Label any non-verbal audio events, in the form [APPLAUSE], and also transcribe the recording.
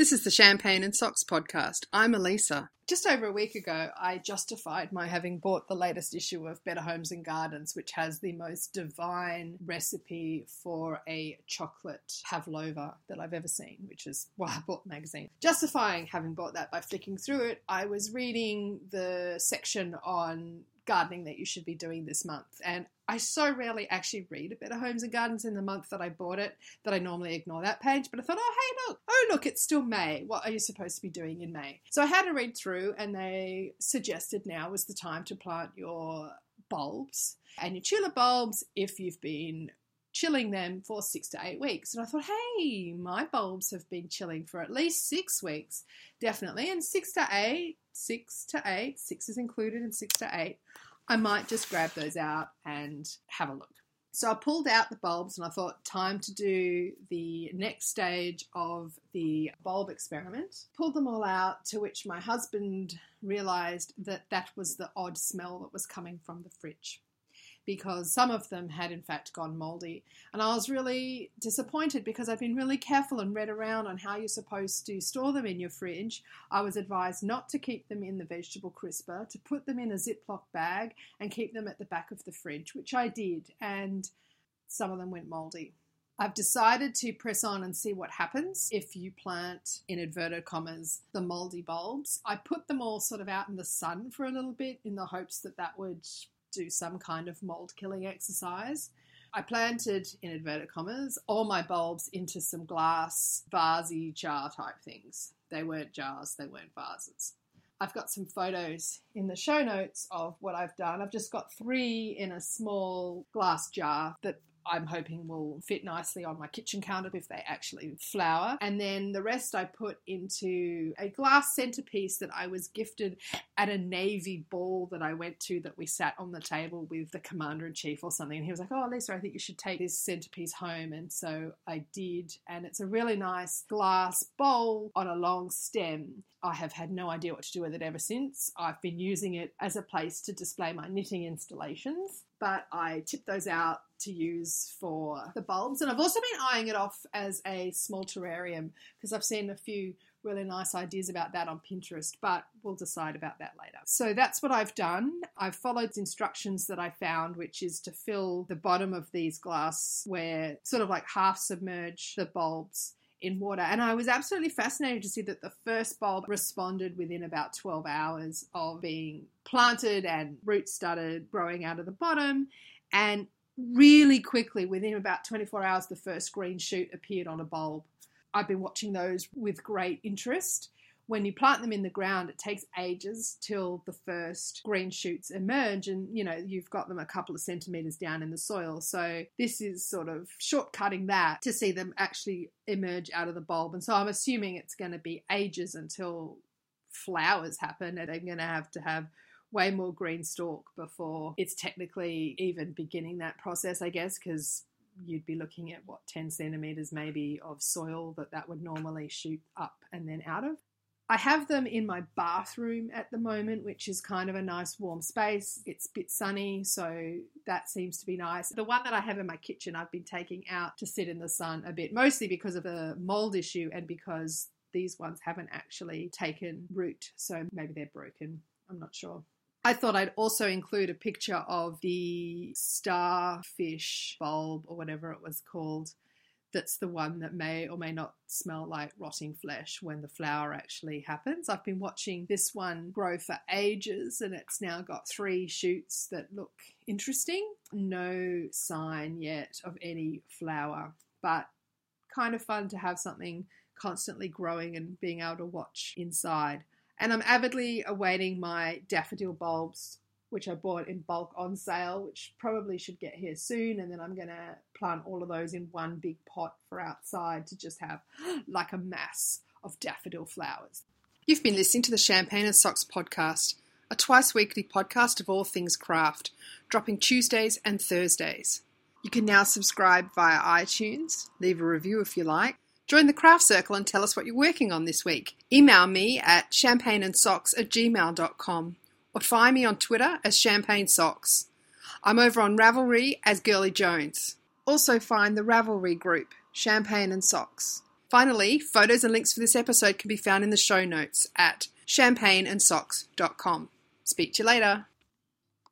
This is the Champagne and Socks podcast. I'm Elisa. Just over a week ago, I justified my having bought the latest issue of Better Homes and Gardens, which has the most divine recipe for a chocolate pavlova that I've ever seen, which is why I bought the magazine. Justifying having bought that by flicking through it, I was reading the section on gardening that you should be doing this month. And I so rarely actually read a Better Homes and Gardens in the month that I bought it that I normally ignore that page. But I thought, oh, hey, look, oh, look, it's still May. What are you supposed to be doing in May? So I had to read through, and they suggested now was the time to plant your bulbs and your tulip bulbs if you've been chilling them for six to eight weeks. And I thought, hey, my bulbs have been chilling for at least six weeks, definitely. And six to eight, six to eight, six is included in six to eight. I might just grab those out and have a look. So I pulled out the bulbs and I thought, time to do the next stage of the bulb experiment. Pulled them all out, to which my husband realized that that was the odd smell that was coming from the fridge because some of them had in fact gone moldy. And I was really disappointed because I'd been really careful and read around on how you're supposed to store them in your fridge. I was advised not to keep them in the vegetable crisper, to put them in a Ziploc bag and keep them at the back of the fridge, which I did, and some of them went moldy. I've decided to press on and see what happens if you plant, in inverted commas, the moldy bulbs. I put them all sort of out in the sun for a little bit in the hopes that that would do some kind of mold killing exercise. I planted, in inverted commas, all my bulbs into some glass vasey jar type things. They weren't jars, they weren't vases. I've got some photos in the show notes of what I've done. I've just got three in a small glass jar that I'm hoping will fit nicely on my kitchen counter if they actually flower. And then the rest I put into a glass centerpiece that I was gifted at a Navy ball that I went to that we sat on the table with the commander in chief or something. And he was like, Oh, Lisa, I think you should take this centerpiece home. And so I did. And it's a really nice glass bowl on a long stem. I have had no idea what to do with it ever since. I've been using it as a place to display my knitting installations but I tip those out to use for the bulbs. And I've also been eyeing it off as a small terrarium because I've seen a few really nice ideas about that on Pinterest, but we'll decide about that later. So that's what I've done. I've followed instructions that I found, which is to fill the bottom of these glass where sort of like half submerge the bulbs in water. And I was absolutely fascinated to see that the first bulb responded within about 12 hours of being planted and roots started growing out of the bottom. And really quickly, within about 24 hours, the first green shoot appeared on a bulb. I've been watching those with great interest when you plant them in the ground, it takes ages till the first green shoots emerge, and you know you've got them a couple of centimeters down in the soil. So this is sort of shortcutting that to see them actually emerge out of the bulb. And so I'm assuming it's going to be ages until flowers happen, and they're going to have to have way more green stalk before it's technically even beginning that process, I guess, because you'd be looking at what 10 centimeters maybe of soil that that would normally shoot up and then out of. I have them in my bathroom at the moment, which is kind of a nice warm space. It's a bit sunny, so that seems to be nice. The one that I have in my kitchen, I've been taking out to sit in the sun a bit, mostly because of a mold issue and because these ones haven't actually taken root, so maybe they're broken. I'm not sure. I thought I'd also include a picture of the starfish bulb or whatever it was called that's the one that may or may not smell like rotting flesh when the flower actually happens. I've been watching this one grow for ages and it's now got three shoots that look interesting. No sign yet of any flower, but kind of fun to have something constantly growing and being able to watch inside. And I'm avidly awaiting my daffodil bulbs which I bought in bulk on sale, which probably should get here soon. And then I'm going to plant all of those in one big pot for outside to just have [GASPS] like a mass of daffodil flowers. You've been listening to the Champagne and Socks podcast, a twice weekly podcast of all things craft, dropping Tuesdays and Thursdays. You can now subscribe via iTunes, leave a review if you like. Join the craft circle and tell us what you're working on this week. Email me at champagneandsocks at gmail.com or find me on Twitter as Champagne Socks. I'm over on Ravelry as Girly Jones. Also find the Ravelry group, Champagne and Socks. Finally, photos and links for this episode can be found in the show notes at champagneandsocks.com. Speak to you later.